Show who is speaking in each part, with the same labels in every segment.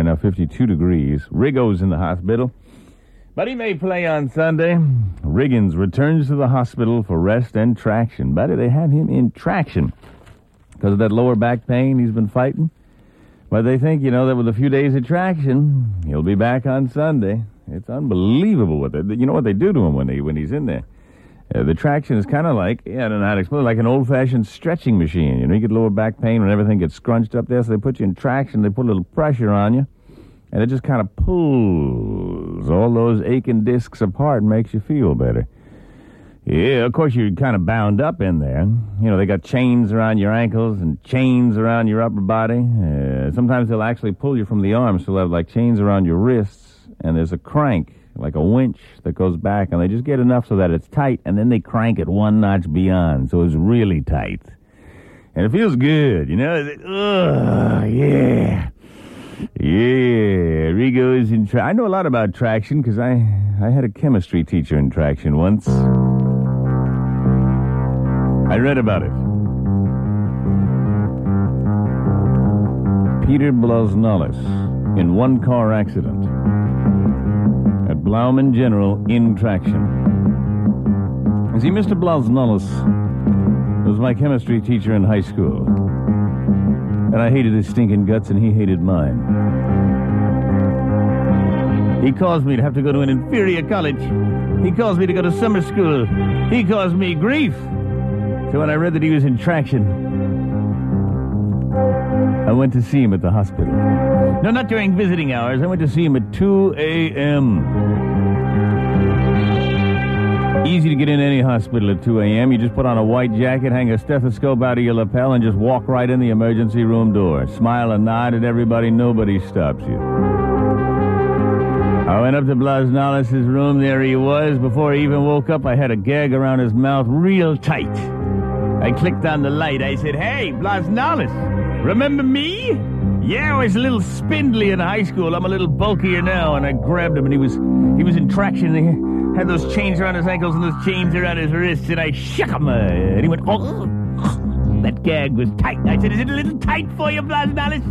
Speaker 1: right now, uh, 52 degrees. Riggo's in the hospital. But he may play on Sunday. Riggins returns to the hospital for rest and traction. Buddy, they have him in traction because of that lower back pain he's been fighting. But they think, you know, that with a few days of traction, he'll be back on Sunday. It's unbelievable what they, you know what they do to him when he when he's in there. Uh, the traction is kind of like, yeah, I don't know how to explain, it, like an old-fashioned stretching machine. You know, you get lower back pain when everything gets scrunched up there, so they put you in traction, they put a little pressure on you, and it just kind of pulls all those aching discs apart and makes you feel better. Yeah, of course, you're kind of bound up in there. You know, they got chains around your ankles and chains around your upper body. Uh, sometimes they'll actually pull you from the arms, so they'll have like chains around your wrists, and there's a crank like a winch that goes back, and they just get enough so that it's tight, and then they crank it one notch beyond, so it's really tight. And it feels good, you know? Ugh, yeah. Yeah, Riggo is in tra- I know a lot about traction because I, I had a chemistry teacher in traction once. I read about it. Peter Blaznalas in one car accident Blauman General in traction. You see, Mr. Blaznalas was my chemistry teacher in high school. And I hated his stinking guts, and he hated mine. He caused me to have to go to an inferior college. He caused me to go to summer school. He caused me grief. So when I read that he was in traction, I went to see him at the hospital. No, not during visiting hours. I went to see him at 2 a.m. Easy to get in any hospital at 2 a.m. You just put on a white jacket, hang a stethoscope out of your lapel, and just walk right in the emergency room door. Smile and nod at everybody. Nobody stops you. I went up to Blaznalas' room. There he was. Before he even woke up, I had a gag around his mouth real tight. I clicked on the light. I said, Hey, Blaznalas, remember me? Yeah, I was a little spindly in high school. I'm a little bulkier now. And I grabbed him, and he was he was in traction. He had those chains around his ankles and those chains around his wrists, and I shook him. Uh, and he went, Oh, that gag was tight. I said, Is it a little tight for you, Blaznalas?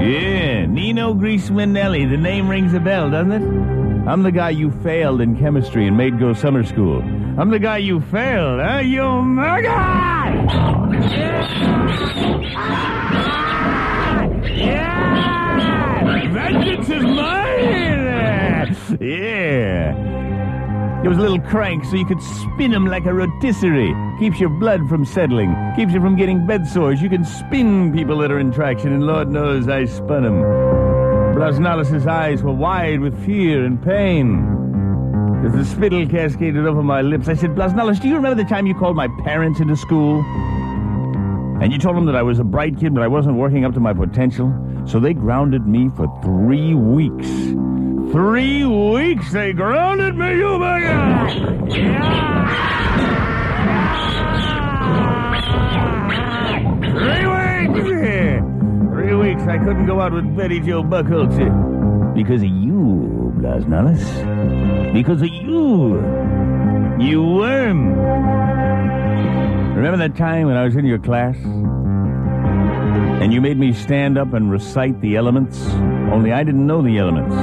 Speaker 1: Yeah, Nino Grismanelli. The name rings a bell, doesn't it? I'm the guy you failed in chemistry and made go summer school. I'm the guy you failed, huh? You murder! Yeah! Vengeance is mine! Yeah. It was a little crank so you could spin him like a rotisserie. Keeps your blood from settling. Keeps you from getting bed sores. You can spin people that are in traction, and Lord knows I spun him. Blaznalas' eyes were wide with fear and pain. As the spittle cascaded over my lips, I said, Blaznalas, do you remember the time you called my parents into school? And you told them that I was a bright kid, but I wasn't working up to my potential? So they grounded me for three weeks. Three weeks they grounded me, you bugger! Three weeks! Three weeks I couldn't go out with Betty Joe Buckholzer. Because of you, Blaznalas. Because of you. You worm. Remember that time when I was in your class? And you made me stand up and recite the elements? Only I didn't know the elements.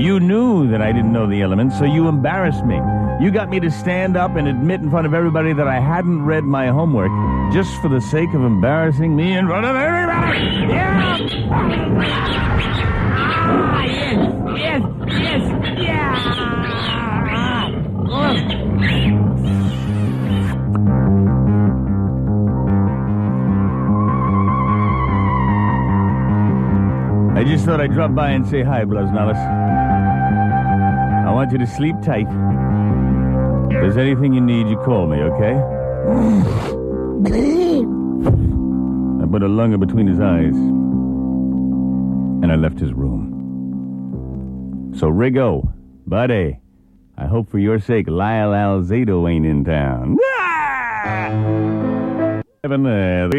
Speaker 1: You knew that I didn't know the elements, so you embarrassed me. You got me to stand up and admit in front of everybody that I hadn't read my homework just for the sake of embarrassing me in front of everybody. Yeah! Ah, yes, yes, yes, yeah! Oh. I just thought I'd drop by and say hi, Blaznalas. I want you to sleep tight. If there's anything you need, you call me, okay? I put a lung in between his eyes, and I left his room. So, Riggo, buddy, I hope for your sake Lyle Alzado ain't in town. Ah! Uh,